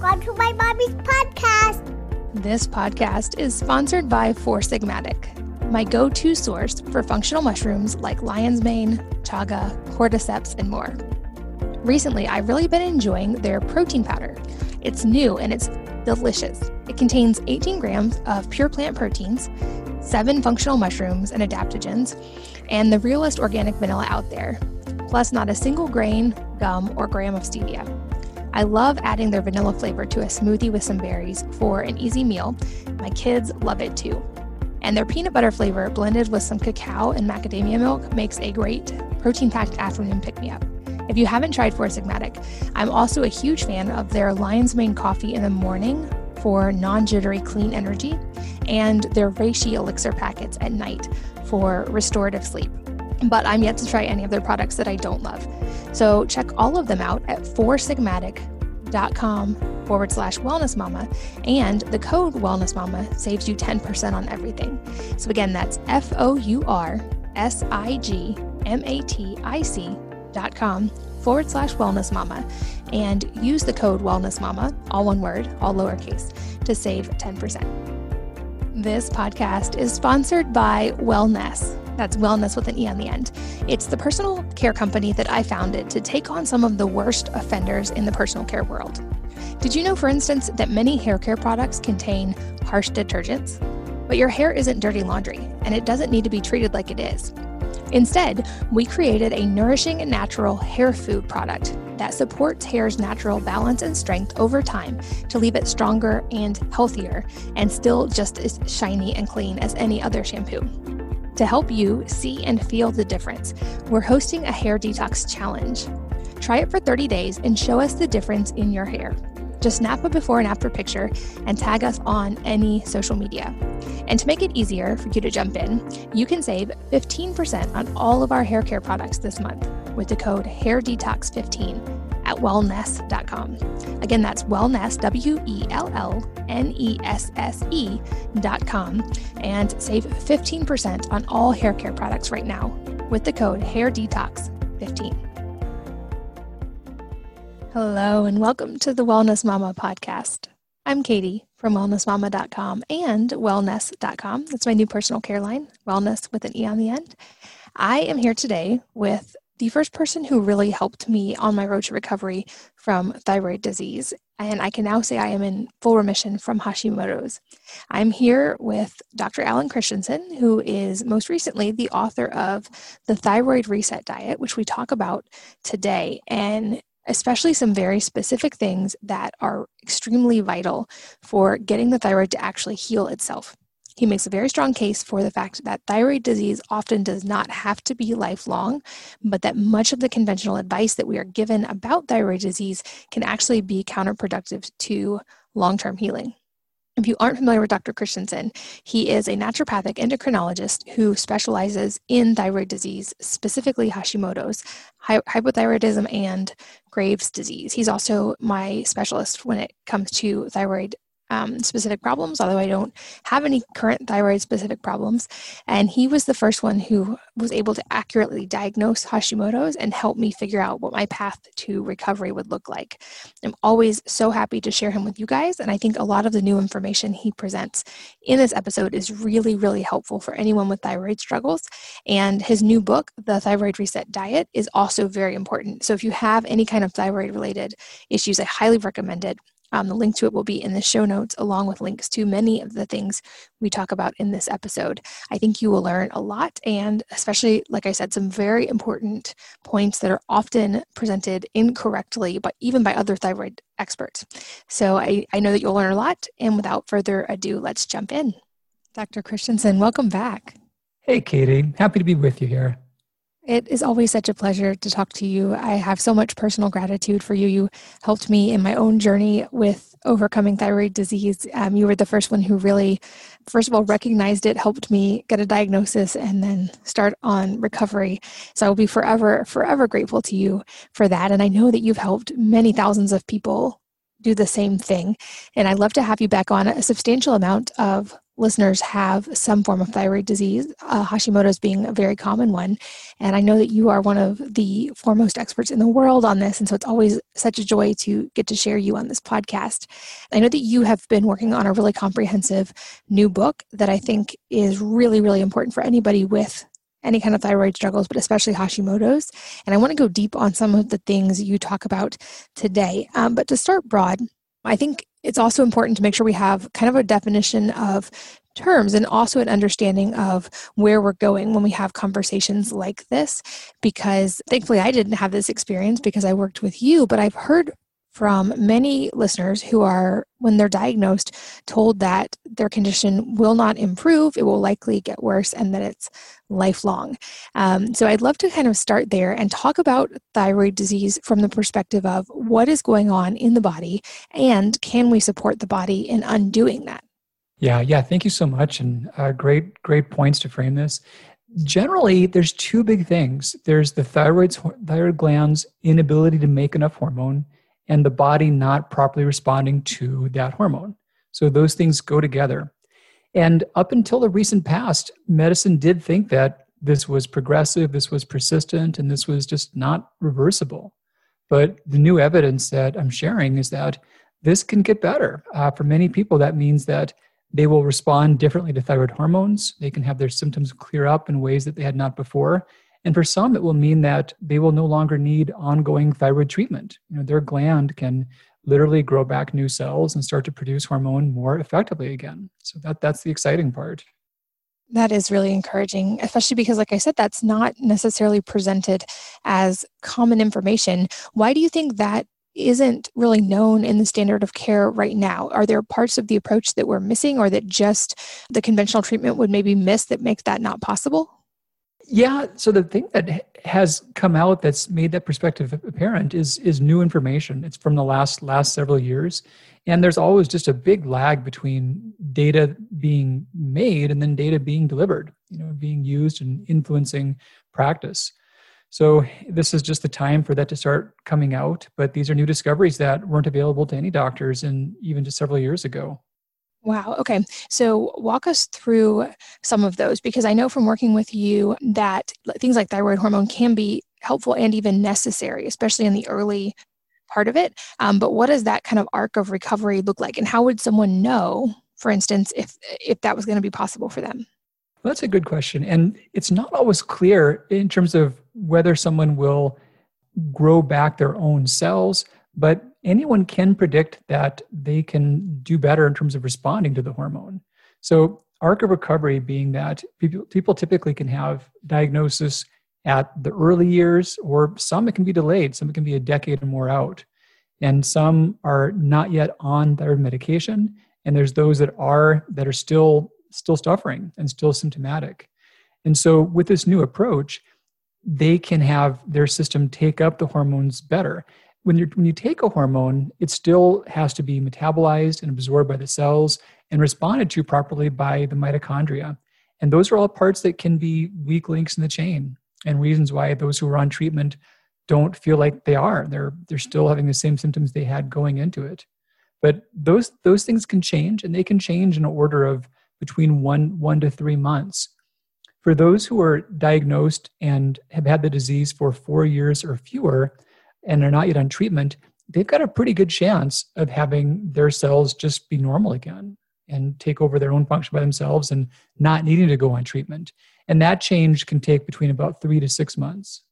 Welcome to my mommy's podcast. This podcast is sponsored by Four Sigmatic, my go to source for functional mushrooms like lion's mane, chaga, cordyceps, and more. Recently, I've really been enjoying their protein powder. It's new and it's delicious. It contains 18 grams of pure plant proteins, seven functional mushrooms and adaptogens, and the realest organic vanilla out there, plus not a single grain, gum, or gram of stevia. I love adding their vanilla flavor to a smoothie with some berries for an easy meal. My kids love it too. And their peanut butter flavor blended with some cacao and macadamia milk makes a great protein packed afternoon pick me up. If you haven't tried Four Sigmatic, I'm also a huge fan of their Lion's Mane coffee in the morning for non jittery clean energy and their Reishi elixir packets at night for restorative sleep. But I'm yet to try any of their products that I don't love. So check all of them out at foursigmatic.com forward slash wellness mama. And the code wellness mama saves you 10% on everything. So again, that's F O U R S I G M A T I C dot com forward slash wellness mama and use the code wellness mama, all one word, all lowercase, to save 10%. This podcast is sponsored by Wellnesse. That's wellness with an E on the end. It's the personal care company that I founded to take on some of the worst offenders in the personal care world. Did you know, for instance, that many hair care products contain harsh detergents? But your hair isn't dirty laundry, and it doesn't need to be treated like it is. Instead, we created a nourishing and natural hair food product that supports hair's natural balance and strength over time to leave it stronger and healthier and still just as shiny and clean as any other shampoo. To help you see and feel the difference, we're hosting a hair detox challenge. Try it for 30 days and show us the difference in your hair. Just snap a before and after picture and tag us on any social media. And to make it easier for you to jump in, you can save 15% on all of our hair care products this month with the code HairDetox15 at wellnesse.com. Again, that's wellness, W E L L N E S S E.com, and save 15% on all hair care products right now with the code HairDetox15. Hello, and welcome to the Wellness Mama podcast. I'm Katie from wellnessmama.com and wellnesse.com. That's my new personal care line, wellness with an E on the end. I am here today with the first person who really helped me on my road to recovery from thyroid disease. And I can now say I am in full remission from Hashimoto's. I'm here with Dr. Alan Christianson, who is most recently the author of The Thyroid Reset Diet, which we talk about today. And especially some very specific things that are extremely vital for getting the thyroid to actually heal itself. He makes a very strong case for the fact that thyroid disease often does not have to be lifelong, but that much of the conventional advice that we are given about thyroid disease can actually be counterproductive to long term healing. If you aren't familiar with Dr. Christianson, he is a naturopathic endocrinologist who specializes in thyroid disease, specifically Hashimoto's, hypothyroidism, and Graves' disease. He's also my specialist when it comes to thyroid um, specific problems, although I don't have any current thyroid specific problems. And he was the first one who was able to accurately diagnose Hashimoto's and help me figure out what my path to recovery would look like. I'm always so happy to share him with you guys. And I think a lot of the new information he presents in this episode is really, really helpful for anyone with thyroid struggles. And his new book, The Thyroid Reset Diet, is also very important. So if you have any kind of thyroid related issues, I highly recommend it. Um, the link to it will be in the show notes, along with links to many of the things we talk about in this episode. I think you will learn a lot, and especially, like I said, some very important points that are often presented incorrectly, but even by other thyroid experts. So I, I know that you'll learn a lot, and without further ado, let's jump in. Dr. Christianson, welcome back. Hey, Katie. Happy to be with you here. It is always such a pleasure to talk to you. I have so much personal gratitude for you. You helped me in my own journey with overcoming thyroid disease. Um, you were the first one who really, first of all, recognized it, helped me get a diagnosis, and then start on recovery. So I will be forever, forever grateful to you for that. And I know that you've helped many thousands of people do the same thing. And I'd love to have you back on. A substantial amount of listeners have some form of thyroid disease, uh, Hashimoto's being a very common one. And I know that you are one of the foremost experts in the world on this. And so it's always such a joy to get to share you on this podcast. I know that you have been working on a really comprehensive new book that I think is really, really important for anybody with any kind of thyroid struggles, but especially Hashimoto's. And I want to go deep on some of the things you talk about today. Um, but to start broad, I think it's also important to make sure we have kind of a definition of terms and also an understanding of where we're going when we have conversations like this because thankfully I didn't have this experience because I worked with you but I've heard from many listeners who are, when they're diagnosed, told that their condition will not improve, it will likely get worse, and that it's lifelong. Um, so I'd love to kind of start there and talk about thyroid disease from the perspective of what is going on in the body and can we support the body in undoing that? Yeah, yeah. Thank you so much, and uh, great, great points to frame this. Generally, there's two big things. There's the thyroid's thyroid gland's inability to make enough hormone, and the body not properly responding to that hormone. So those things go together. And up until the recent past, medicine did think that this was progressive, this was persistent, and this was just not reversible. But the new evidence that I'm sharing is that this can get better. Uh, for many people, that means that they will respond differently to thyroid hormones. They can have their symptoms clear up in ways that they had not before. And for some, it will mean that they will no longer need ongoing thyroid treatment. You know, their gland can literally grow back new cells and start to produce hormone more effectively again. So that that's the exciting part. That is really encouraging, especially because, like I said, that's not necessarily presented as common information. Why do you think that isn't really known in the standard of care right now? Are there parts of the approach that we're missing or that just the conventional treatment would maybe miss that makes that not possible? Yeah. So the thing that has come out that's made that perspective apparent is is new information. It's from the last last several years, and there's always just a big lag between data being made and then data being delivered. You know, being used and influencing practice. So this is just the time for that to start coming out. But these are new discoveries that weren't available to any doctors, and even just several years ago. Wow. Okay. So walk us through some of those because I know from working with you that things like thyroid hormone can be helpful and even necessary, especially in the early part of it. Um, but what does that kind of arc of recovery look like, and how would someone know, for instance, if if that was going to be possible for them? Well, that's a good question, and it's not always clear in terms of whether someone will grow back their own cells, but anyone can predict that they can do better in terms of responding to the hormone. So, arc of recovery being that people, people typically can have diagnosis at the early years, or some it can be delayed, some it can be a decade or more out. And some are not yet on thyroid medication, and there's those that are that are still still suffering and still symptomatic. And so with this new approach, they can have their system take up the hormones better when you when you take a hormone, it still has to be metabolized and absorbed by the cells and responded to properly by the mitochondria. And those are all parts that can be weak links in the chain and reasons why those who are on treatment don't feel like they are. They're they're still having the same symptoms they had going into it. But those those things can change and they can change in an order of between one one to three months. For those who are diagnosed and have had the disease for four years or fewer, and they're not yet on treatment, they've got a pretty good chance of having their cells just be normal again and take over their own function by themselves and not needing to go on treatment. And that change can take between about three to six months.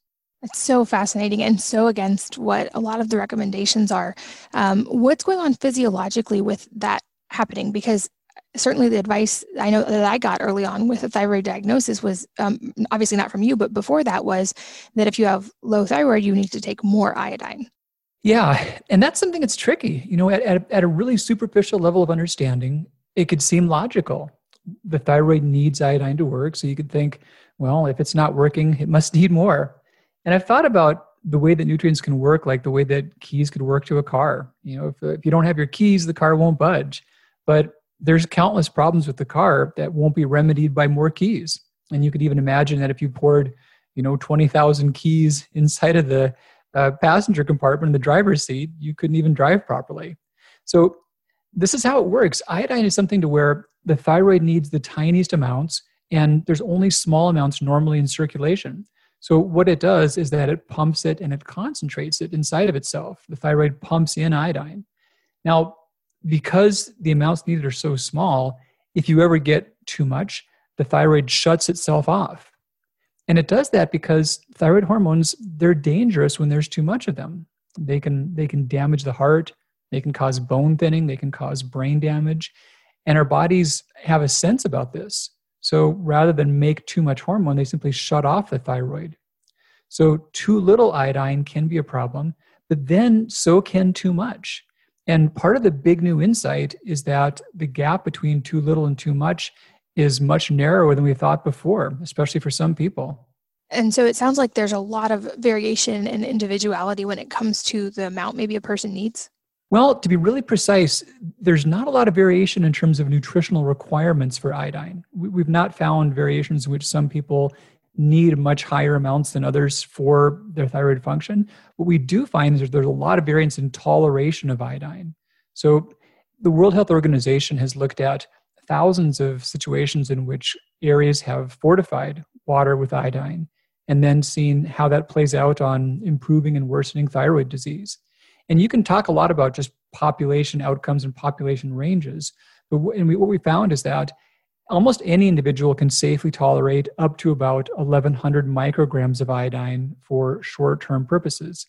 It's so fascinating and so against what a lot of the recommendations are. Um, what's going on physiologically with that happening? Because certainly the advice I know that I got early on with a thyroid diagnosis was um, obviously not from you, but before that was that if you have low thyroid, you need to take more iodine. Yeah, and that's something that's tricky. You know, at, at, at a really superficial level of understanding, it could seem logical. The thyroid needs iodine to work, so you could think, well, if it's not working, it must need more. And I've thought about the way that nutrients can work, like the way that keys could work to a car. You know, if, if you don't have your keys, the car won't budge. But there's countless problems with the car that won't be remedied by more keys. And you could even imagine that if you poured, you know, 20,000 keys inside of the uh, passenger compartment in the driver's seat, you couldn't even drive properly. So this is how it works. Iodine is something to where the thyroid needs the tiniest amounts, and there's only small amounts normally in circulation. So, what it does is that it pumps it and it concentrates it inside of itself. The thyroid pumps in iodine. Now, because the amounts needed are so small, if you ever get too much, the thyroid shuts itself off. And it does that because thyroid hormones, they're dangerous when there's too much of them. They can, they can damage the heart, they can cause bone thinning, they can cause brain damage. And our bodies have a sense about this. So rather than make too much hormone, they simply shut off the thyroid. So too little iodine can be a problem, but then so can too much. And part of the big new insight is that the gap between too little and too much is much narrower than we thought before, especially for some people. And so it sounds like there's a lot of variation and individuality when it comes to the amount maybe a person needs. Well, to be really precise, there's not a lot of variation in terms of nutritional requirements for iodine. We've not found variations in which some people need much higher amounts than others for their thyroid function. What we do find is there's a lot of variance in toleration of iodine. So, the World Health Organization has looked at thousands of situations in which areas have fortified water with iodine and then seen how that plays out on improving and worsening thyroid disease. And you can talk a lot about just population outcomes and population ranges. But what we found is that almost any individual can safely tolerate up to about 1100 micrograms of iodine for short term purposes.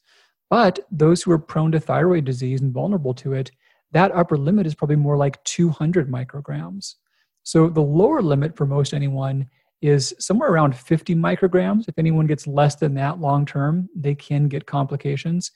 But those who are prone to thyroid disease and vulnerable to it, that upper limit is probably more like 200 micrograms. So the lower limit for most anyone is somewhere around 50 micrograms. If anyone gets less than that long term, they can get complications.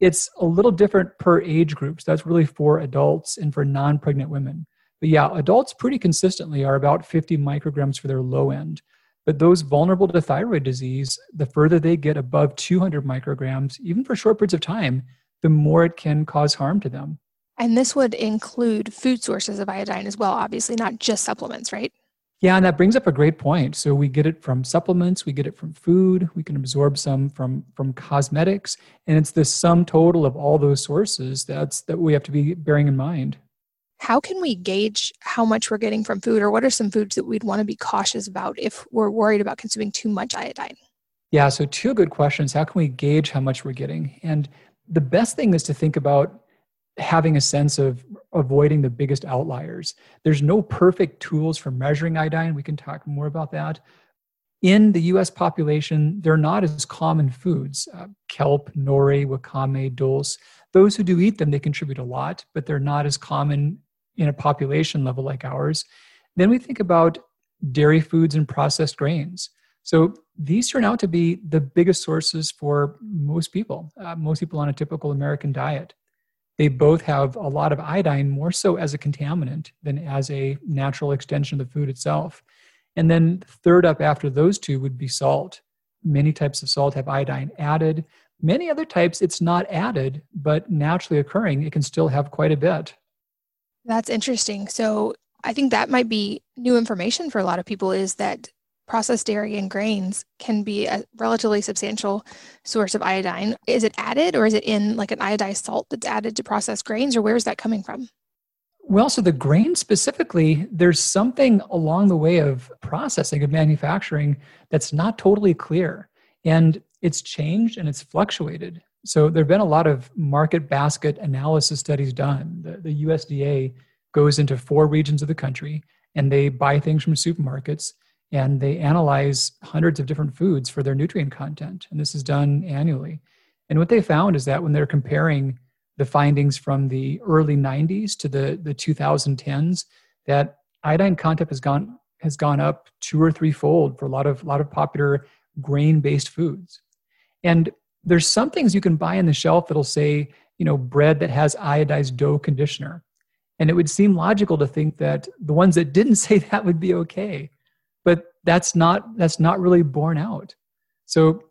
It's a little different per age groups. So that's really for adults and for non pregnant women. But yeah, adults pretty consistently are about 50 micrograms for their low end. But those vulnerable to thyroid disease, the further they get above 200 micrograms, even for short periods of time, the more it can cause harm to them. And this would include food sources of iodine as well, obviously, not just supplements, right? Yeah, and that brings up a great point. So we get it from supplements, we get it from food, we can absorb some from from cosmetics, and it's the sum total of all those sources that's that we have to be bearing in mind. How can we gauge how much we're getting from food, or what are some foods that we'd want to be cautious about if we're worried about consuming too much iodine? Yeah, so two good questions. How can we gauge how much we're getting? And the best thing is to think about having a sense of avoiding the biggest outliers. There's no perfect tools for measuring iodine. We can talk more about that. In the US population, they're not as common foods uh, kelp, nori, wakame, dulse. Those who do eat them, they contribute a lot, but they're not as common in a population level like ours. Then we think about dairy foods and processed grains. So these turn out to be the biggest sources for most people, uh, most people on a typical American diet. They both have a lot of iodine, more so as a contaminant than as a natural extension of the food itself. And then, third up after those two would be salt. Many types of salt have iodine added. Many other types, it's not added, but naturally occurring, it can still have quite a bit. That's interesting. So, I think that might be new information for a lot of people is that processed dairy and grains can be a relatively substantial source of iodine. Is it added or is it in like an iodized salt that's added to processed grains or where is that coming from? Well, so the grain specifically, there's something along the way of processing, of manufacturing that's not totally clear. And it's changed and it's fluctuated. So there have been a lot of market basket analysis studies done. The, the USDA goes into four regions of the country and they buy things from supermarkets and they analyze hundreds of different foods for their nutrient content. And this is done annually. And what they found is that when they're comparing the findings from the early 90s to the, the 2010s, that iodine content has gone has gone up two or three fold for a lot of lot of popular grain-based foods. And there's some things you can buy on the shelf that'll say, you know, bread that has iodized dough conditioner. And it would seem logical to think that the ones that didn't say that would be okay. But that's not that's not really borne out. So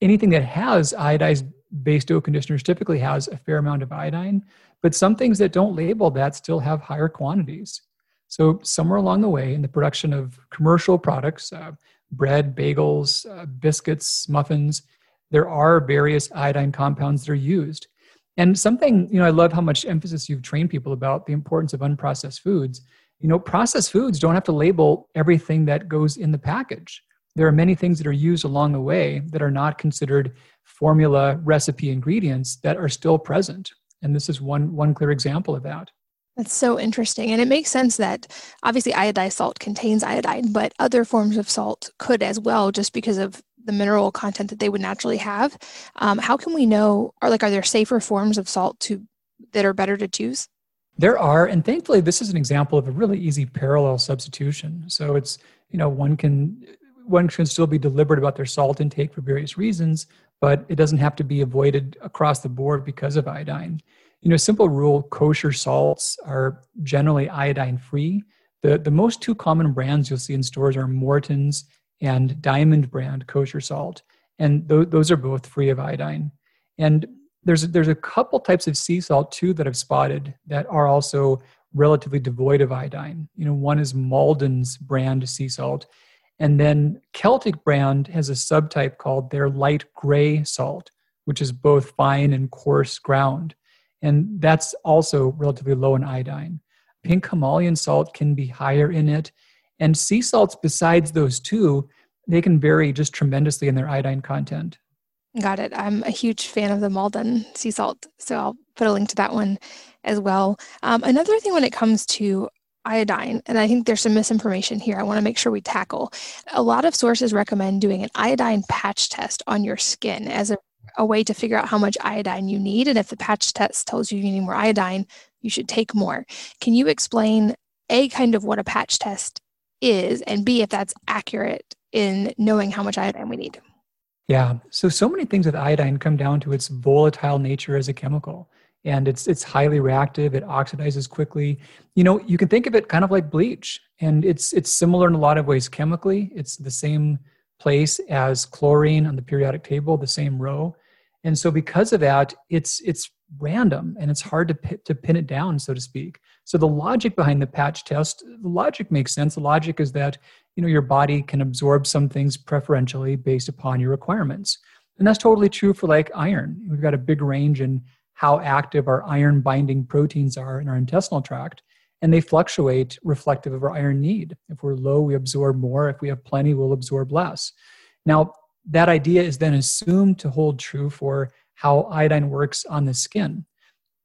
anything that has iodized based dough conditioners typically has a fair amount of iodine but some things that don't label that still have higher quantities. So somewhere along the way in the production of commercial products uh, bread bagels uh, biscuits muffins there are various iodine compounds that are used and something you know i love how much emphasis you've trained people about the importance of unprocessed foods You know, processed foods don't have to label everything that goes in the package. There are many things that are used along the way that are not considered formula recipe ingredients that are still present. And this is one, one clear example of that. That's so interesting. And it makes sense that obviously iodized salt contains iodine, but other forms of salt could as well, just because of the mineral content that they would naturally have. Um, how can we know, or like, are there safer forms of salt to that are better to choose? There are, and thankfully, this is an example of a really easy parallel substitution. So it's you know one can one can still be deliberate about their salt intake for various reasons, but it doesn't have to be avoided across the board because of iodine you know, simple rule kosher salts are generally iodine free. The, the most two common brands you'll see in stores are Morton's and Diamond brand kosher salt. And th- those are both free of iodine. And there's, there's a couple types of sea salt too that I've spotted that are also relatively devoid of iodine. You know, one is Maldon's brand sea salt. And then Celtic brand has a subtype called their light gray salt, which is both fine and coarse ground and that's also relatively low in iodine. Pink Himalayan salt can be higher in it, and sea salts, besides those two, they can vary just tremendously in their iodine content. Got it. I'm a huge fan of the Maldon sea salt, so I'll put a link to that one as well. Um, another thing when it comes to iodine, and I think there's some misinformation here I want to make sure we tackle. A lot of sources recommend doing an iodine patch test on your skin as a a way to figure out how much iodine you need. And if the patch test tells you you need more iodine, you should take more. Can you explain A, kind of what a patch test is, and B, if that's accurate in knowing how much iodine we need? Yeah. So, so many things with iodine come down to its volatile nature as a chemical. And it's it's highly reactive. It oxidizes quickly. You know, you can think of it kind of like bleach, and it's it's similar in a lot of ways chemically. It's the same place as chlorine on the periodic table, the same row. And so because of that, it's it's random and it's hard to p- to pin it down, so to speak. So the logic behind the patch test, the logic makes sense. The logic is that you know your body can absorb some things preferentially based upon your requirements. And that's totally true for like iron. We've got a big range in how active our iron binding proteins are in our intestinal tract and they fluctuate reflective of our iron need. If we're low, we absorb more. If we have plenty, we'll absorb less. Now, that idea is then assumed to hold true for how iodine works on the skin.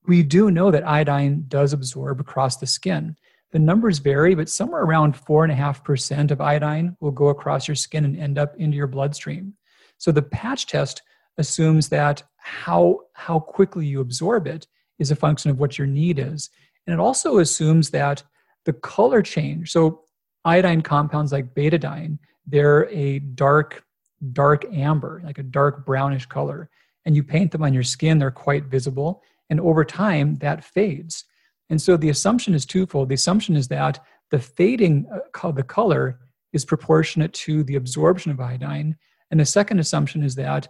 We do know that iodine does absorb across the skin. The numbers vary, but somewhere around 4.5% of iodine will go across your skin and end up into your bloodstream. So the patch test assumes that how, how quickly you absorb it is a function of what your need is. And it also assumes that the color change, so iodine compounds like betadine, they're a dark, dark amber, like a dark brownish color. And you paint them on your skin, they're quite visible. And over time, that fades. And so the assumption is twofold. The assumption is that the fading of uh, the color is proportionate to the absorption of iodine. And the second assumption is that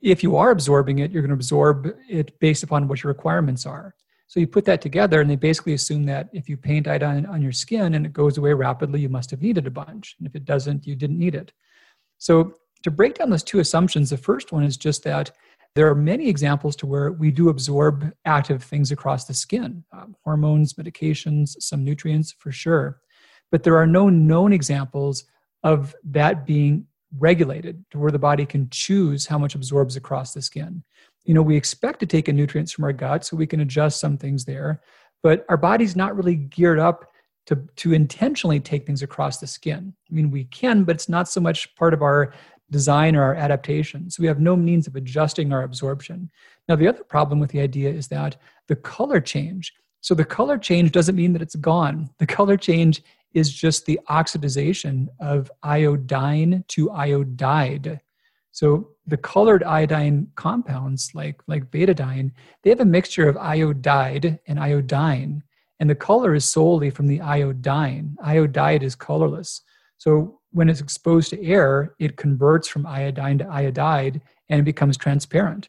if you are absorbing it, you're going to absorb it based upon what your requirements are. So you put that together, and they basically assume that if you paint iodine on your skin and it goes away rapidly, you must have needed a bunch. And if it doesn't, you didn't need it. So to break down those two assumptions, the first one is just that there are many examples to where we do absorb active things across the skin um, hormones, medications, some nutrients for sure. But there are no known examples of that being regulated to where the body can choose how much absorbs across the skin you know we expect to take in nutrients from our gut so we can adjust some things there but our body's not really geared up to, to intentionally take things across the skin i mean we can but it's not so much part of our design or our adaptation so we have no means of adjusting our absorption now the other problem with the idea is that the color change so the color change doesn't mean that it's gone the color change is just the oxidization of iodine to iodide so the colored iodine compounds, like, like betadine, they have a mixture of iodide and iodine, and the color is solely from the iodine. Iodide is colorless. So when it's exposed to air, it converts from iodine to iodide and it becomes transparent.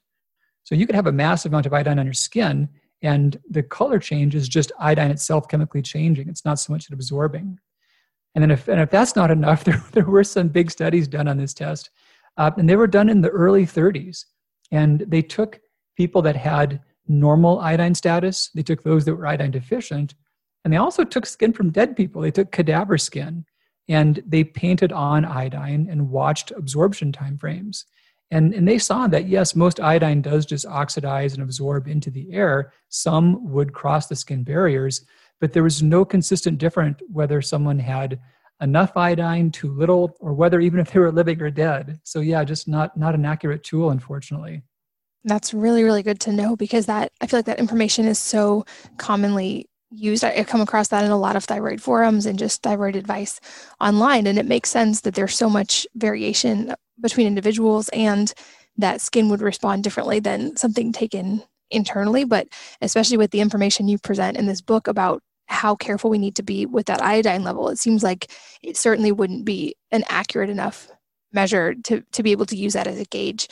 So you could have a massive amount of iodine on your skin, and the color change is just iodine itself chemically changing. It's not so much it absorbing. And then if, and if that's not enough, there, there were some big studies done on this test uh, and they were done in the early 30s. And they took people that had normal iodine status, they took those that were iodine deficient, And they also took skin from dead people. They took cadaver skin and they painted on iodine and watched absorption time frames. And, and they saw that, yes, most iodine does just oxidize and absorb into the air. Some would cross the skin barriers, but there was no consistent difference whether someone had enough iodine, too little, or whether even if they were living or dead. So yeah, just not not an accurate tool, unfortunately. That's really, really good to know because that I feel like that information is so commonly used. I come across that in a lot of thyroid forums and just thyroid advice online. And it makes sense that there's so much variation between individuals and that skin would respond differently than something taken internally. But especially with the information you present in this book about how careful we need to be with that iodine level, it seems like it certainly wouldn't be an accurate enough measure to, to be able to use that as a gauge.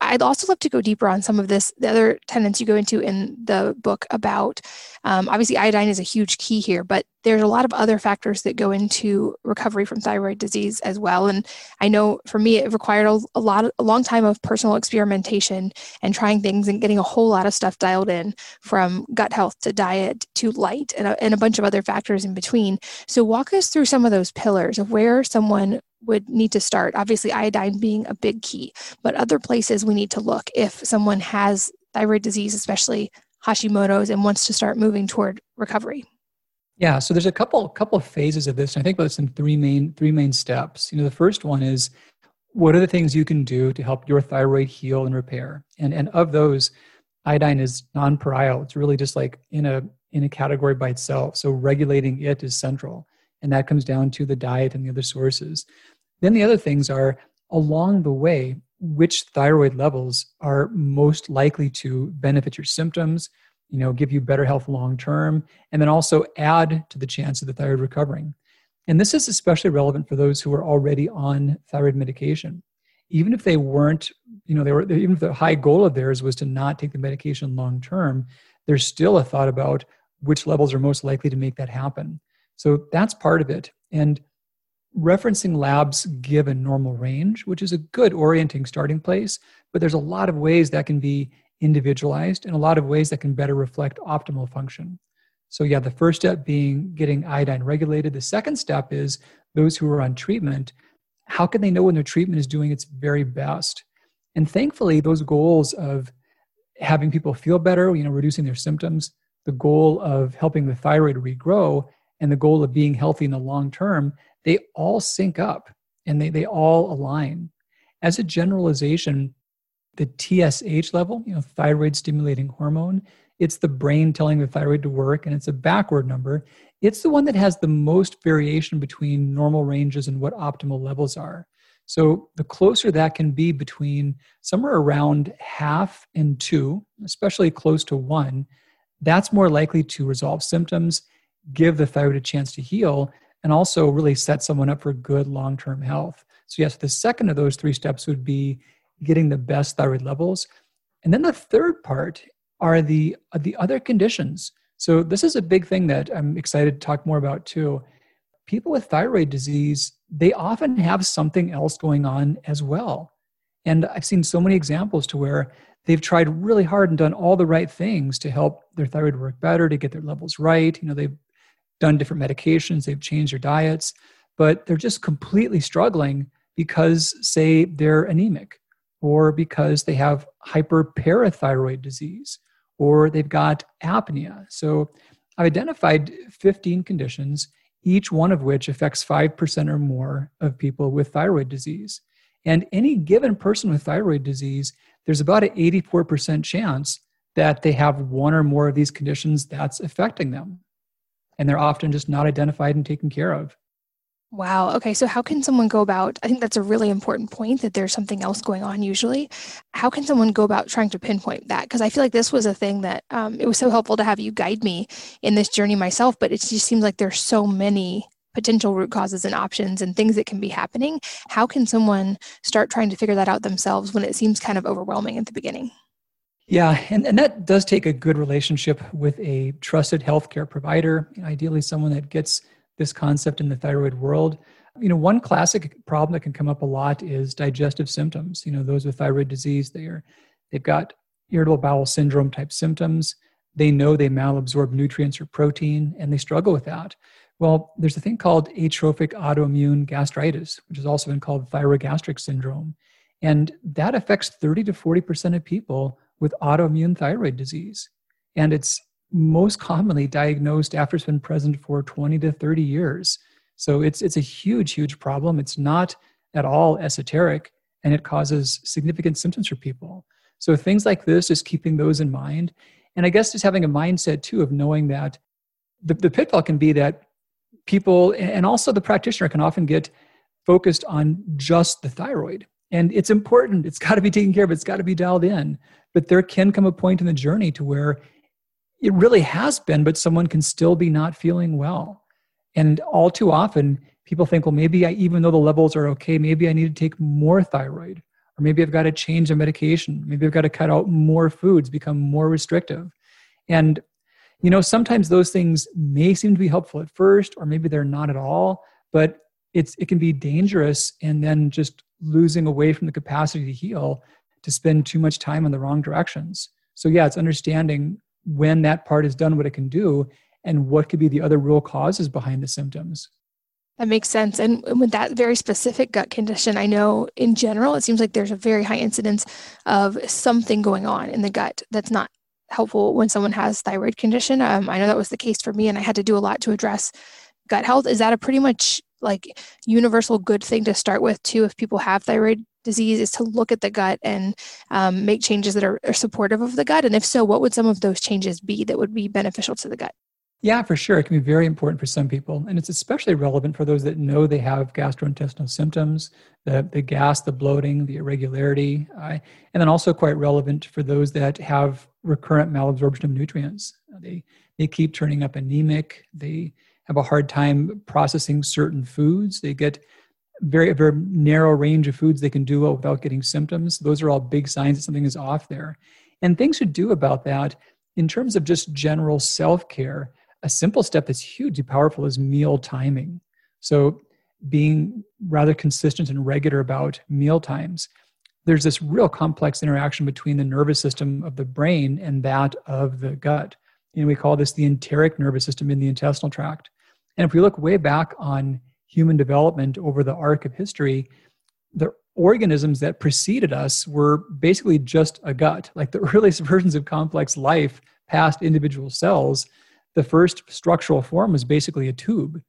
I'd also love to go deeper on some of this, the other tenets you go into in the book about. Um, obviously, iodine is a huge key here, but there's a lot of other factors that go into recovery from thyroid disease as well. And I know for me, it required a, a lot, of, a long time of personal experimentation and trying things and getting a whole lot of stuff dialed in, from gut health to diet to light and a, and a bunch of other factors in between. So, walk us through some of those pillars of where someone would need to start. Obviously, iodine being a big key, but other places we need to look if someone has thyroid disease, especially Hashimoto's, and wants to start moving toward recovery. Yeah, so there's a couple couple of phases of this, and I think about in three main three main steps. You know, the first one is what are the things you can do to help your thyroid heal and repair, and and of those, iodine is nonpareil. It's really just like in a in a category by itself. So regulating it is central, and that comes down to the diet and the other sources. Then the other things are along the way, which thyroid levels are most likely to benefit your symptoms, you know, give you better health long term, and then also add to the chance of the thyroid recovering. And this is especially relevant for those who are already on thyroid medication. Even if they weren't, you know, they were even if the high goal of theirs was to not take the medication long term, there's still a thought about which levels are most likely to make that happen. So that's part of it. And referencing labs give a normal range, which is a good orienting starting place, but there's a lot of ways that can be individualized and a lot of ways that can better reflect optimal function. So, yeah, the first step being getting iodine regulated. The second step is those who are on treatment, how can they know when their treatment is doing its very best? And thankfully, those goals of having people feel better, you know, reducing their symptoms, the goal of helping the thyroid regrow, and the goal of being healthy in the long term, they all sync up and they, they all align. As a generalization, the TSH level, you know, thyroid stimulating hormone, it's the brain telling the thyroid to work and it's a backward number. It's the one that has the most variation between normal ranges and what optimal levels are. So the closer that can be between somewhere around half and two, especially close to one, that's more likely to resolve symptoms, give the thyroid a chance to heal, and also really set someone up for good long term health. So, yes, the second of those three steps would be getting the best thyroid levels. And then the third part are the, uh, the other conditions. So, this is a big thing that I'm excited to talk more about too. People with thyroid disease, they often have something else going on as well. And I've seen so many examples to where they've tried really hard and done all the right things to help their thyroid work better, to get their levels right. You know, they've done different medications, they've changed their diets, but they're just completely struggling because, say, they're anemic, or because they have hyperparathyroid disease, or they've got apnea. So I've identified 15 conditions, each one of which affects 5% or more of people with thyroid disease. And any given person with thyroid disease, there's about an 84% chance that they have one or more of these conditions that's affecting them and they're often just not identified and taken care of. Wow. Okay. So, how can someone go about? I think that's a really important point that there's something else going on usually. How can someone go about trying to pinpoint that? Because I feel like this was a thing that um, it was so helpful to have you guide me in this journey myself, but it just seems like there's so many potential root causes and options and things that can be happening. How can someone start trying to figure that out themselves when it seems kind of overwhelming at the beginning? Yeah, and, and that does take a good relationship with a trusted healthcare provider, ideally someone that gets this concept in the thyroid world. You know, one classic problem that can come up a lot is digestive symptoms. You know, those with thyroid disease, they are they've got irritable bowel syndrome type symptoms. they know they malabsorb nutrients or protein and they struggle with that. Well, there's a thing called atrophic autoimmune gastritis, which has also been called thyrogastric syndrome. And that affects 30 to 40% of people with autoimmune thyroid disease. And it's most commonly diagnosed after it's been present for 20 to 30 years. So it's, it's a huge, huge problem. It's not at all esoteric and it causes significant symptoms for people. So things like this, just keeping those in mind. And I guess just having a mindset too of knowing that the, the pitfall can be that people and also the practitioner can often get focused on just the thyroid. And it's important, it's got to be taken care of, it's got to be dialed in. But there can come a point in the journey to where it really has been, but someone can still be not feeling well. And all too often, people think, well, maybe I, even though the levels are okay, maybe I need to take more thyroid, or maybe I've got to change the medication, maybe I've got to cut out more foods, become more restrictive. And, you know, sometimes those things may seem to be helpful at first, or maybe they're not at all, but it's, it can be dangerous and then just losing away from the capacity to heal to spend too much time in the wrong directions. So, yeah, it's understanding when that part is done what it can do and what could be the other real causes behind the symptoms. That makes sense. And with that very specific gut condition, I know in general, it seems like there's a very high incidence of something going on in the gut that's not helpful when someone has thyroid condition. Um, I know that was the case for me, and I had to do a lot to address gut health. Is that a pretty much like universal good thing to start with too? If people have thyroid disease, is to look at the gut and um, make changes that are, are supportive of the gut. And if so, what would some of those changes be that would be beneficial to the gut? Yeah, for sure. It can be very important for some people. And it's especially relevant for those that know they have gastrointestinal symptoms, the, the gas, the bloating, the irregularity, uh, and then also quite relevant for those that have recurrent malabsorption of nutrients. They, they keep turning up anemic. They have a hard time processing certain foods. They get very, very narrow range of foods they can do well without getting symptoms. Those are all big signs that something is off there. And things to do about that in terms of just general self care a simple step that's hugely powerful is meal timing. So, being rather consistent and regular about meal times. There's this real complex interaction between the nervous system of the brain and that of the gut. And we call this the enteric nervous system in the intestinal tract. And if we look way back on human development over the arc of history, the organisms that preceded us were basically just a gut. Like the earliest versions of complex life past individual cells the first structural form was basically a tube.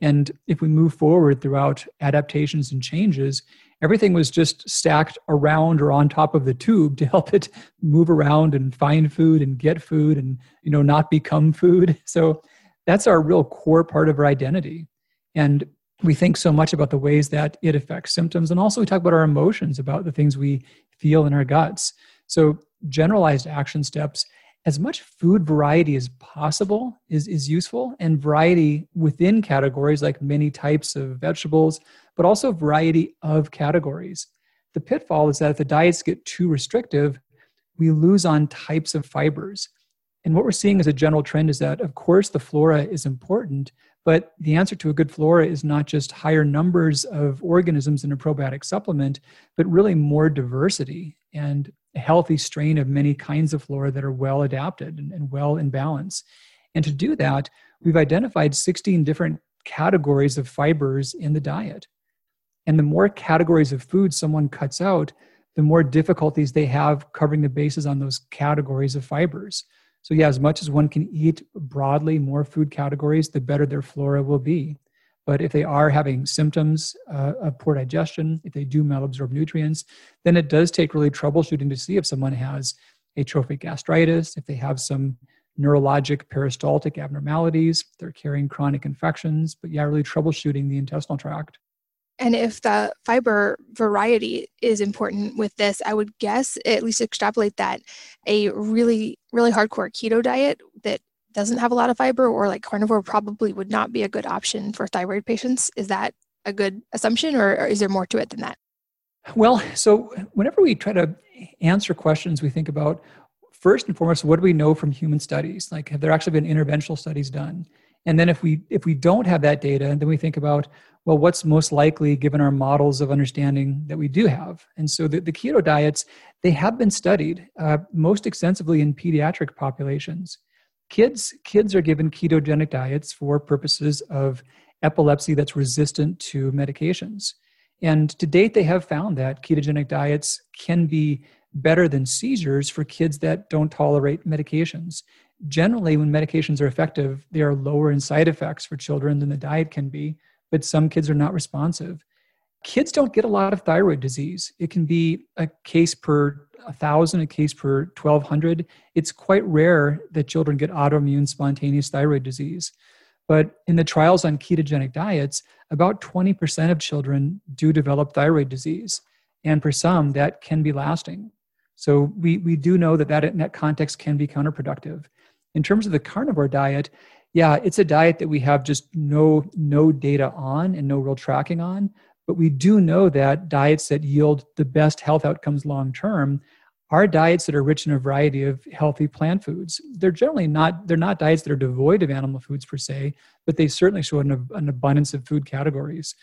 And if we move forward throughout adaptations and changes, everything was just stacked around or on top of the tube to help it move around and find food and get food and you know not become food. So that's our real core part of our identity. And we think so much about the ways that it affects symptoms and also we talk about our emotions about the things we feel in our guts. So generalized action steps as much food variety as possible is, is useful and variety within categories like many types of vegetables but also variety of categories the pitfall is that if the diets get too restrictive we lose on types of fibers and what we're seeing as a general trend is that of course the flora is important but the answer to a good flora is not just higher numbers of organisms in a probiotic supplement but really more diversity and a healthy strain of many kinds of flora that are well adapted and, and well in balance. And to do that, we've identified 16 different categories of fibers in the diet. And the more categories of food someone cuts out, the more difficulties they have covering the bases on those categories of fibers. So, yeah, as much as one can eat broadly more food categories, the better their flora will be. But if they are having symptoms uh, of poor digestion, if they do malabsorb nutrients, then it does take really troubleshooting to see if someone has atrophic gastritis, if they have some neurologic peristaltic abnormalities, they're carrying chronic infections, but yeah, really troubleshooting the intestinal tract. And if the fiber variety is important with this, I would guess, at least extrapolate that a really, really hardcore keto diet that doesn't have a lot of fiber or like carnivore probably would not be a good option for thyroid patients. Is that a good assumption or, or is there more to it than that? Well, so whenever we try to answer questions, we think about first and foremost, what do we know from human studies? Like, have there actually been interventional studies done? And then if we if we don't have that data, then we think about well, what's most likely given our models of understanding that we do have? And so the, the keto diets they have been studied uh, most extensively in pediatric populations. kids kids are given ketogenic diets for purposes of epilepsy that's resistant to medications. And to date, they have found that ketogenic diets can be better than seizures for kids that don't tolerate medications. Generally, when medications are effective, they are lower in side effects for children than the diet can be, but some kids are not responsive. Kids don't get a lot of thyroid disease. It can be a case per 1,000, a case per 1,200. It's quite rare that children get autoimmune spontaneous thyroid disease. But in the trials on ketogenic diets, about 20% of children do develop thyroid disease. And for some, that can be lasting. So we, we do know that, that in that context can be counterproductive. In terms of the carnivore diet, yeah, it's a diet that we have just no, no data on and no real tracking on. But we do know that diets that yield the best health outcomes long term are diets that are rich in a variety of healthy plant foods. They're generally not they're not diets that are devoid of animal foods per se, but they certainly show an, an abundance of food categories.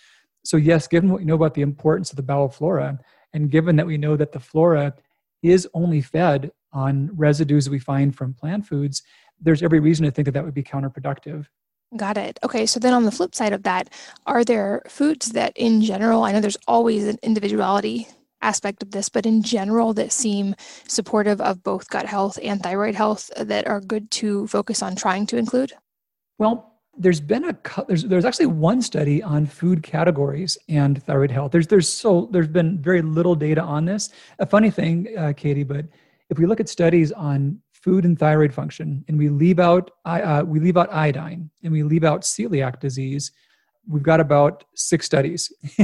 So yes, given what we know about the importance of the bowel flora, and given that we know that the flora is only fed on residues we find from plant foods, there's every reason to think that that would be counterproductive. Got it. Okay, so then on the flip side of that, are there foods that in general, I know there's always an individuality aspect of this, but in general, that seem supportive of both gut health and thyroid health that are good to focus on trying to include? Well, there's been a there's there's actually one study on food categories and thyroid health. There's there's so there's been very little data on this. A funny thing, uh, Katie, but if we look at studies on food and thyroid function, and we leave out uh, we leave out iodine and we leave out celiac disease, we've got about six studies.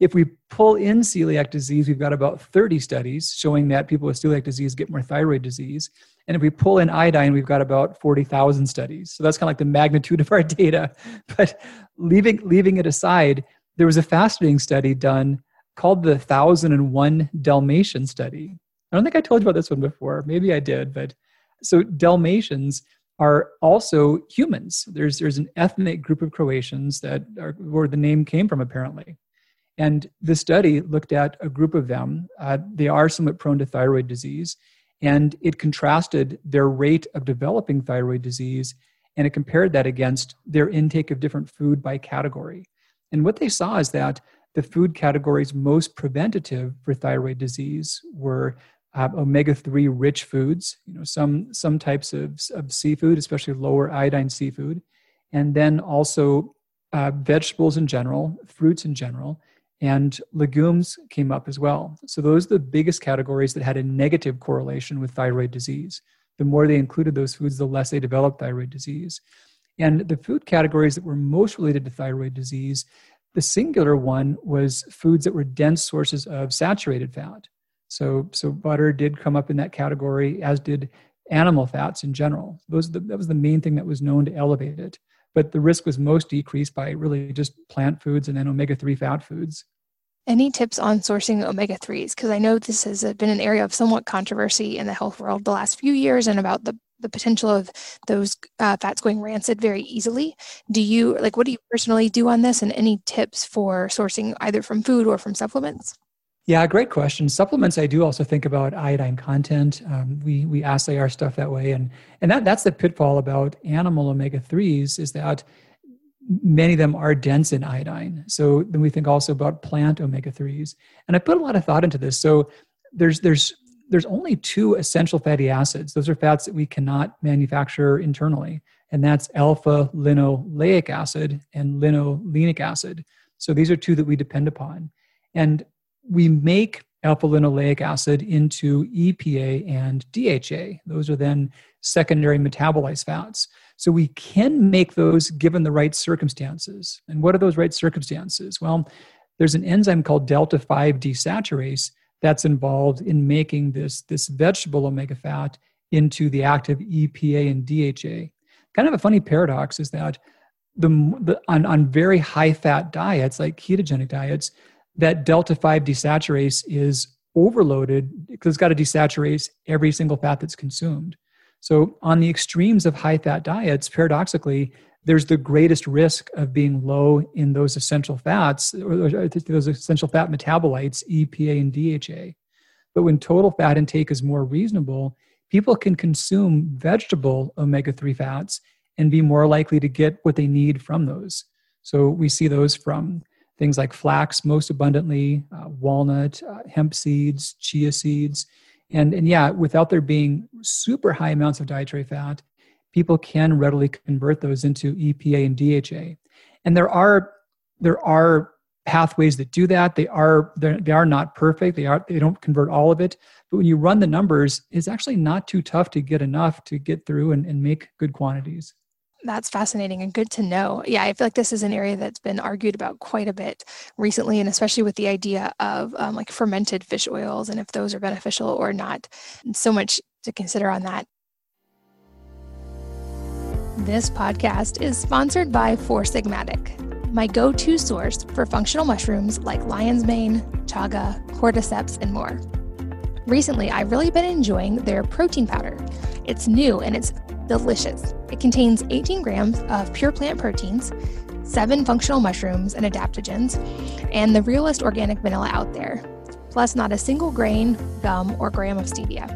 if we pull in celiac disease, we've got about 30 studies showing that people with celiac disease get more thyroid disease. And if we pull in iodine, we've got about 40,000 studies. So that's kind of like the magnitude of our data. But leaving, leaving it aside, there was a fascinating study done called the 1001 Dalmatian study. I don't think I told you about this one before. Maybe I did, but so Dalmatians are also humans. There's there's an ethnic group of Croatians that are where the name came from apparently, and the study looked at a group of them. Uh, they are somewhat prone to thyroid disease, and it contrasted their rate of developing thyroid disease, and it compared that against their intake of different food by category. And what they saw is that the food categories most preventative for thyroid disease were uh, omega-3 rich foods you know some some types of, of seafood especially lower iodine seafood and then also uh, vegetables in general fruits in general and legumes came up as well. So those are the biggest categories that had a negative correlation with thyroid disease. The more they included those foods the less they developed thyroid disease. And the food categories that were most related to thyroid disease the singular one was foods that were dense sources of saturated fat so, so butter did come up in that category, as did animal fats in general. Those that was the main thing that was known to elevate it. But the risk was most decreased by really just plant foods and then omega three fat foods. Any tips on sourcing omega 3s? Because I know this has been an area of somewhat controversy in the health world the last few years and about the, the potential of those uh, fats going rancid very easily. Do you, like, what do you personally do on this and any tips for sourcing either from food or from supplements? Yeah, great question. Supplements, I do also think about iodine content. Um, we we assay our stuff that way, and and that that's the pitfall about animal omega threes is that many of them are dense in iodine. So then we think also about plant omega threes, and I put a lot of thought into this. So there's there's there's only two essential fatty acids. Those are fats that we cannot manufacture internally, and that's alpha linoleic acid and linolenic acid. So these are two that we depend upon. And we make alpha linoleic acid into EPA and DHA. Those are then secondary metabolized fats. So we can make those given the right circumstances. And what are those right circumstances? Well, there's an enzyme called delta 5 desaturase that's involved in making this, this vegetable omega fat into the active EPA and DHA. Kind of a funny paradox is that the, the on, on very high fat diets like ketogenic diets, that delta 5 desaturase is overloaded because it's got to desaturate every single fat that's consumed. So, on the extremes of high fat diets, paradoxically, there's the greatest risk of being low in those essential fats, or uh, those essential fat metabolites, EPA and DHA. But when total fat intake is more reasonable, people can consume vegetable omega 3 fats and be more likely to get what they need from those. So we see those from things like flax most abundantly, uh, walnut, uh, hemp seeds, chia seeds. And, and yeah, without there being super high amounts of dietary fat, people can readily convert those into EPA and DHA. And there are there are pathways that do that. They are they are not perfect. They are they don't convert all of it. But when you run the numbers, it's actually not too tough to get enough to get through and, and make good quantities. That's fascinating and good to know. Yeah, I feel like this is an area that's been argued about quite a bit recently, and especially with the idea of um, like fermented fish oils and if those are beneficial or not. So much to consider on that. This podcast is sponsored by Four Sigmatic my go to source for functional mushrooms like lion's mane, chaga, cordyceps, and more. Recently, I've really been enjoying their protein powder. It's new and it's delicious. It contains 18 grams of pure plant proteins, seven functional mushrooms and adaptogens, and the realest organic vanilla out there, plus not a single grain, gum, or gram of stevia.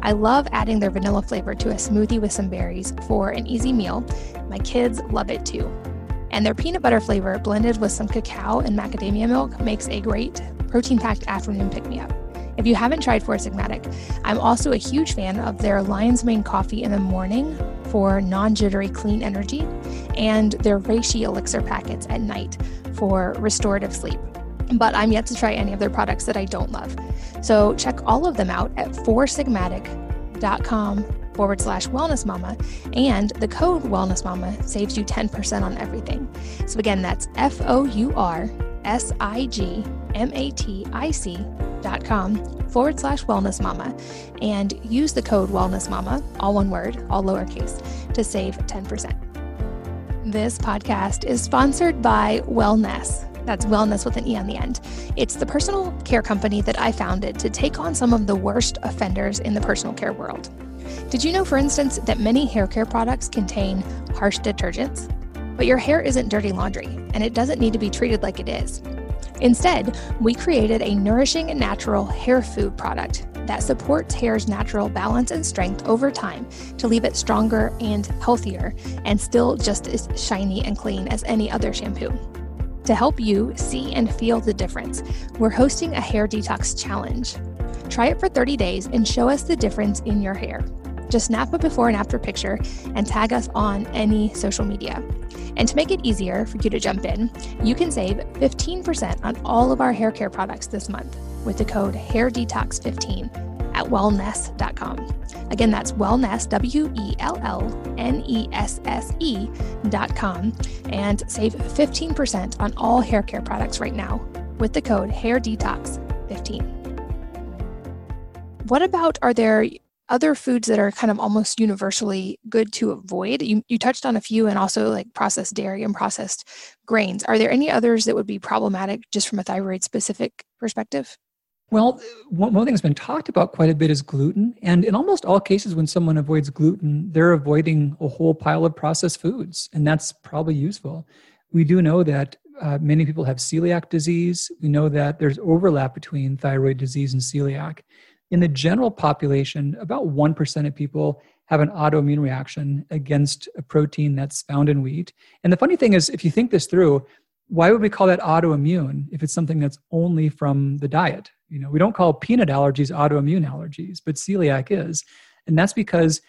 I love adding their vanilla flavor to a smoothie with some berries for an easy meal. My kids love it too. And their peanut butter flavor, blended with some cacao and macadamia milk, makes a great protein packed afternoon pick me up. If you haven't tried Four Sigmatic, I'm also a huge fan of their Lion's Mane coffee in the morning for non jittery clean energy and their Reishi elixir packets at night for restorative sleep. But I'm yet to try any of their products that I don't love. So check all of them out at foursigmatic.com forward slash wellness mama. And the code wellness mama saves you 10% on everything. So again, that's F O U R S I G M A T I C dot com forward slash wellness mama and use the code wellness mama, all one word, all lowercase, to save 10%. This podcast is sponsored by Wellnesse. That's wellness with an E on the end. It's the personal care company that I founded to take on some of the worst offenders in the personal care world. Did you know, for instance, that many hair care products contain harsh detergents? But your hair isn't dirty laundry, and it doesn't need to be treated like it is. Instead, we created a nourishing and natural hair food product that supports hair's natural balance and strength over time to leave it stronger and healthier and still just as shiny and clean as any other shampoo. To help you see and feel the difference, we're hosting a hair detox challenge. Try it for 30 days and show us the difference in your hair. Just snap a before and after picture and tag us on any social media. And to make it easier for you to jump in, you can save 15% on all of our hair care products this month with the code HairDetox15 at wellnesse.com. Again, that's wellness, W E L L N E S S E dot com, and save 15% on all hair care products right now with the code HairDetox15. What about are there other foods that are kind of almost universally good to avoid? You, you touched on a few and also like processed dairy and processed grains. Are there any others that would be problematic just from a thyroid specific perspective? Well, one, thing that's been talked about quite a bit is gluten. And in almost all cases, when someone avoids gluten, they're avoiding a whole pile of processed foods. And that's probably useful. We do know that uh, many people have celiac disease. We know that there's overlap between thyroid disease and celiac. In the general population, about 1% of people have an autoimmune reaction against a protein that's found in wheat. And the funny thing is, if you think this through, why would we call that autoimmune if it's something that's only from the diet? You know, we don't call peanut allergies autoimmune allergies, but celiac is. And that's because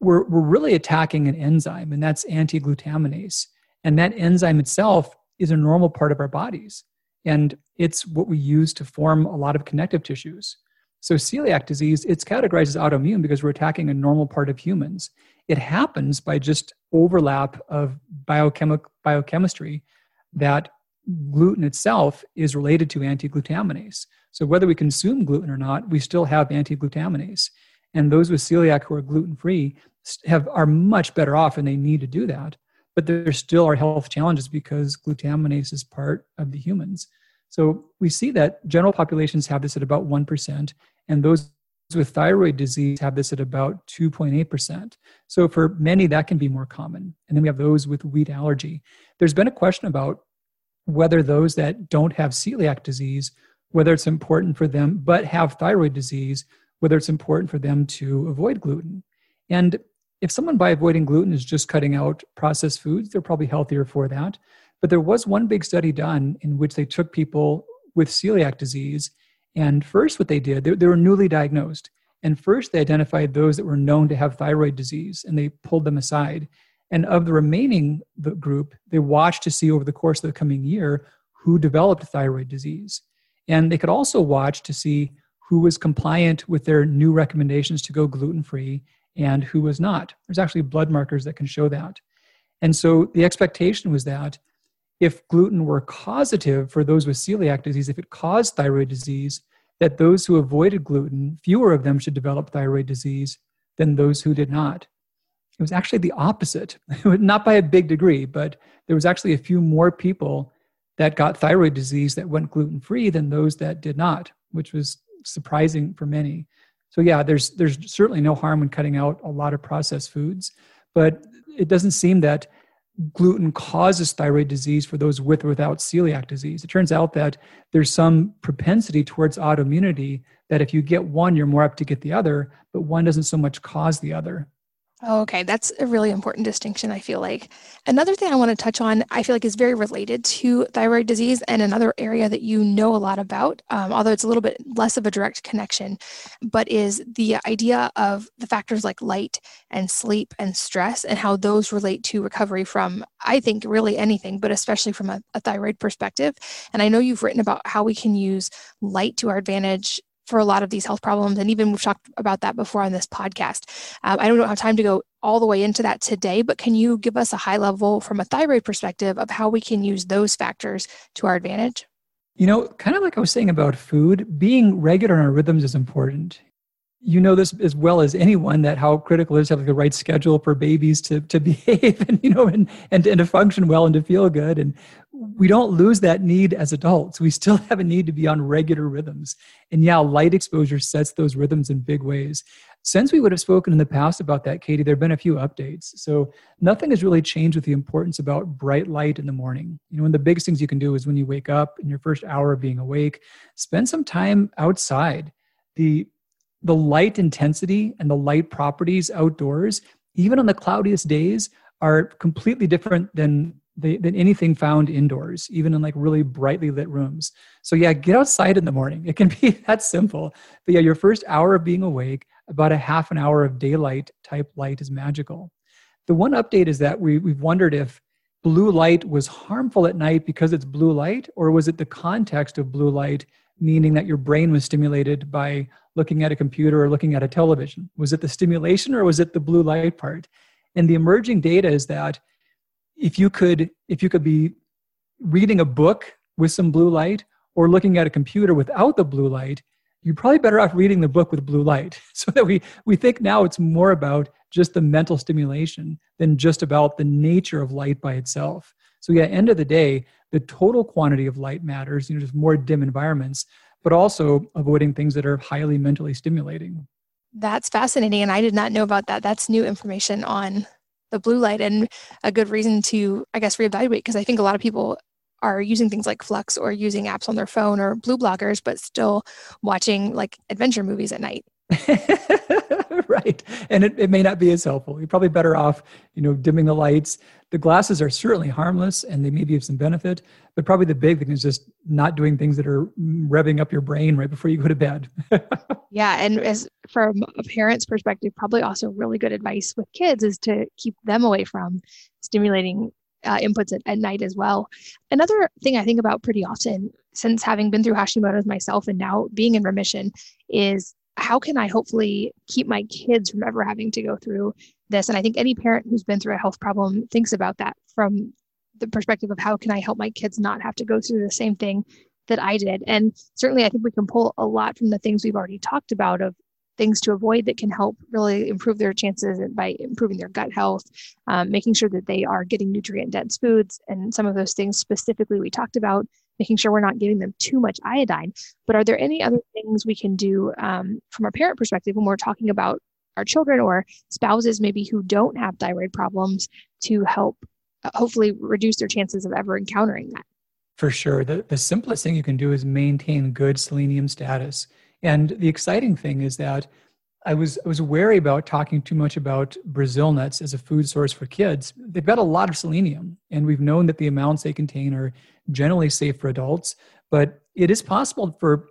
we're, we're really attacking an enzyme, and that's anti glutaminase. And that enzyme itself is a normal part of our bodies. And it's what we use to form a lot of connective tissues. So, celiac disease, it's categorized as autoimmune because we're attacking a normal part of humans. It happens by just overlap of biochemi- biochemistry that gluten itself is related to anti glutaminase. So, whether we consume gluten or not, we still have anti glutaminase. And those with celiac who are gluten free have are much better off and they need to do that. But there still are health challenges because glutaminase is part of the humans. So we see that general populations have this at about 1%, and those with thyroid disease have this at about 2.8%. So for many, that can be more common. And then we have those with wheat allergy. There's been a question about whether those that don't have celiac disease, whether it's important for them but have thyroid disease, whether it's important for them to avoid gluten. And if someone by avoiding gluten is just cutting out processed foods, they're probably healthier for that. But there was one big study done in which they took people with celiac disease. And first, what they did, they, they were newly diagnosed. And first, they identified those that were known to have thyroid disease and they pulled them aside. And of the remaining group, they watched to see over the course of the coming year who developed thyroid disease. And they could also watch to see who was compliant with their new recommendations to go gluten free and who was not. There's actually blood markers that can show that. And so the expectation was that if gluten were causative for those with celiac disease, if it caused thyroid disease, that those who avoided gluten, fewer of them should develop thyroid disease than those who did not. It was actually the opposite, not by a big degree, but there was actually a few more people that got thyroid disease that went gluten free than those that did not, which was surprising for many. So yeah, there's there's certainly no harm in cutting out a lot of processed foods, but it doesn't seem that gluten causes thyroid disease for those with or without celiac disease. It turns out that there's some propensity towards autoimmunity that if you get one, you're more apt to get the other, but one doesn't so much cause the other. Okay, that's a really important distinction, I feel like. Another thing I want to touch on, I feel like is very related to thyroid disease and another area that you know a lot about, um, although it's a little bit less of a direct connection, but is the idea of the factors like light and sleep and stress and how those relate to recovery from, I think, really anything, but especially from a, a thyroid perspective. And I know you've written about how we can use light to our advantage for a lot of these health problems. And even we've talked about that before on this podcast. Um, I don't have time to go all the way into that today, but can you give us a high level from a thyroid perspective of how we can use those factors to our advantage? You know, kind of like I was saying about food, being regular in our rhythms is important you know this as well as anyone that how critical it is to have the right schedule for babies to to behave and you know and, and and to function well and to feel good. And we don't lose that need as adults. We still have a need to be on regular rhythms. And yeah light exposure sets those rhythms in big ways. Since we would have spoken in the past about that katie there have been a few updates. So nothing has really changed with the importance about bright light in the morning. You know one of the biggest things you can do is when you wake up in your first hour of being awake spend some time outside. The the light intensity and the light properties outdoors, even on the cloudiest days, are completely different than than anything found indoors, even in like really brightly lit rooms. So yeah, get outside in the morning. It can be that simple. But yeah, your first hour of being awake, about a half an hour of daylight type light is magical. The one update is that we, we've wondered if blue light was harmful at night because it's blue light, or was it the context of blue light, meaning that your brain was stimulated by looking at a computer or looking at a television? Was it the stimulation or was it the blue light part? And the emerging data is that if you could if you could be reading a book with some blue light or looking at a computer without the blue light, you're probably better off reading the book with blue light. So that we we think now it's more about just the mental stimulation than just about the nature of light by itself. So yeah, end of the day, the total quantity of light matters, you know, just more dim environments but also avoiding things that are highly mentally stimulating. That's fascinating. And I did not know about that. That's new information on the blue light and a good reason to, I guess, reevaluate because I think a lot of people are using things like Flux or using apps on their phone or blue blockers, but still watching like adventure movies at night. right. And it, it may not be as helpful. You're probably better off, you know, dimming the lights. The glasses are certainly harmless and they may be of some benefit, but probably the big thing is just not doing things that are revving up your brain right before you go to bed. yeah. And as from a parent's perspective, probably also really good advice with kids is to keep them away from stimulating uh, inputs at, at night as well. Another thing I think about pretty often since having been through Hashimoto's myself and now being in remission is how can I hopefully keep my kids from ever having to go through this? And I think any parent who's been through a health problem thinks about that from the perspective of how can I help my kids not have to go through the same thing that I did. And certainly, I think we can pull a lot from the things we've already talked about of things to avoid that can help really improve their chances by improving their gut health, um, making sure that they are getting nutrient dense foods, and some of those things specifically we talked about making sure we're not giving them too much iodine. But are there any other things we can do um, from a parent perspective when we're talking about our children or spouses maybe who don't have thyroid problems to help uh, hopefully reduce their chances of ever encountering that? For sure. The, the simplest thing you can do is maintain good selenium status. And the exciting thing is that I was I was wary about talking too much about Brazil nuts as a food source for kids. They've got a lot of selenium, and we've known that the amounts they contain are generally safe for adults. But it is possible for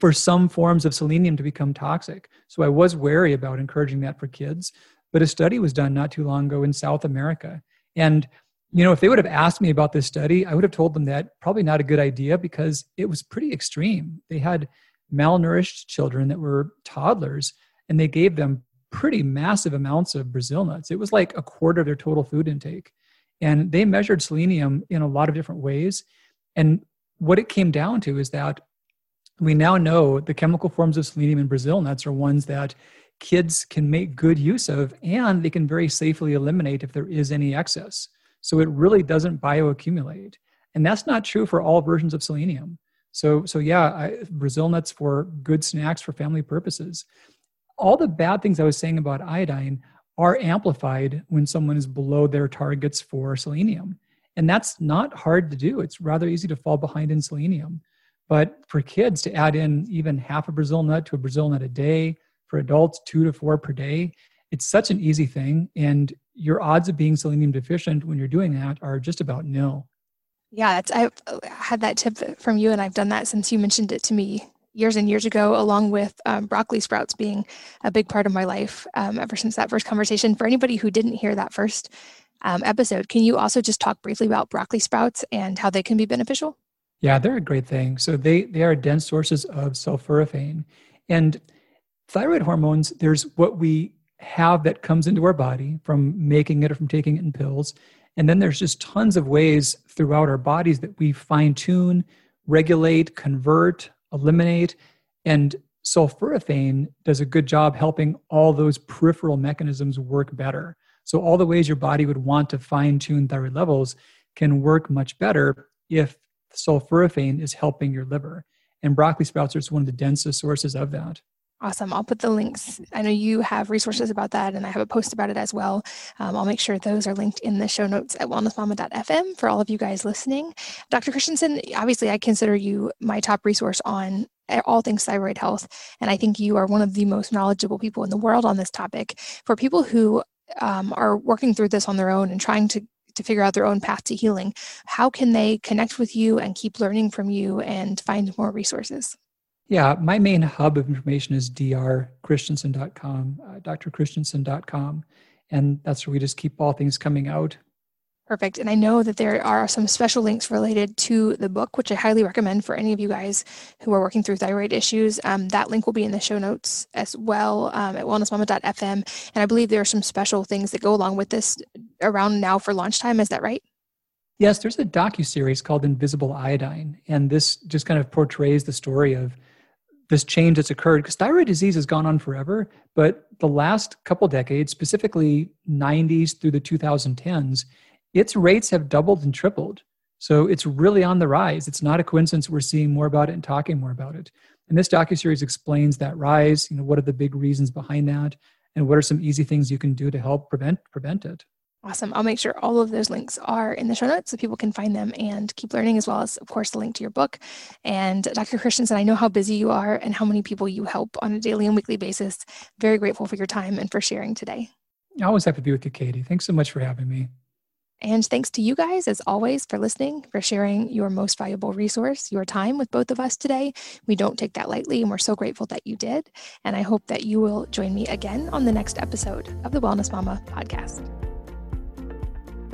for some forms of selenium to become toxic. So I was wary about encouraging that for kids. But a study was done not too long ago in South America, and you know if they would have asked me about this study, I would have told them that probably not a good idea because it was pretty extreme. They had malnourished children that were toddlers, and they gave them pretty massive amounts of Brazil nuts. It was like a quarter of their total food intake. And they measured selenium in a lot of different ways. And what it came down to is that we now know the chemical forms of selenium in Brazil nuts are ones that kids can make good use of and they can very safely eliminate if there is any excess. So it really doesn't bioaccumulate. And that's not true for all versions of selenium. So, so yeah, I, Brazil nuts for good snacks for family purposes. All the bad things I was saying about iodine are amplified when someone is below their targets for selenium. And that's not hard to do. It's rather easy to fall behind in selenium. But for kids to add in even half a Brazil nut to a Brazil nut a day, for adults, two to four per day, it's such an easy thing. And your odds of being selenium deficient when you're doing that are just about nil. Yeah, I've had that tip from you, and I've done that since you mentioned it to me years and years ago, along with um, broccoli sprouts being a big part of my life um, ever since that first conversation. For anybody who didn't hear that first um, episode, can you also just talk briefly about broccoli sprouts and how they can be beneficial? Yeah, they're a great thing. So they they are dense sources of sulforaphane, and thyroid hormones. There's what we have that comes into our body from making it or from taking it in pills and then there's just tons of ways throughout our bodies that we fine tune, regulate, convert, eliminate. And sulforaphane does a good job helping all those peripheral mechanisms work better. So, all the ways your body would want to fine tune thyroid levels can work much better if sulforaphane is helping your liver. And broccoli sprouts are one of the densest sources of that. Awesome. I'll put the links. I know you have resources about that, and I have a post about it as well. Um, I'll make sure those are linked in the show notes at wellnessmama.fm for all of you guys listening. Dr. Christianson, obviously, I consider you my top resource on all things thyroid health, and I think you are one of the most knowledgeable people in the world on this topic. For people who um, are working through this on their own and trying to to figure out their own path to healing, how can they connect with you and keep learning from you and find more resources? Yeah, my main hub of information is drchristianson.com, uh, drchristianson.com. And that's where we just keep all things coming out. Perfect. And I know that there are some special links related to the book, which I highly recommend for any of you guys who are working through thyroid issues. Um, that link will be in the show notes as well um, at wellnessmama.fm. And I believe there are some special things that go along with this around now for launch time. Is that right? Yes, there's a docu series called Invisible Iodine, and this just kind of portrays the story of this change that's occurred because thyroid disease has gone on forever but the last couple decades specifically 90s through the 2010s its rates have doubled and tripled. So it's really on the rise. It's not a coincidence we're seeing more about it and talking more about it. And this docu-series explains that rise you know what are the big reasons behind that and what are some easy things you can do to help prevent prevent it Awesome. I'll make sure all of those links are in the show notes so people can find them and keep learning, as well as, of course, the link to your book. And uh, Dr. Christianson, I know how busy you are and how many people you help on a daily and weekly basis. Very grateful for your time and for sharing today. I always happy to be with you, Katie. Thanks so much for having me. And thanks to you guys, as always, for listening, for sharing your most valuable resource, your time with both of us today. We don't take that lightly, and we're so grateful that you did. And I hope that you will join me again on the next episode of the Wellness Mama podcast.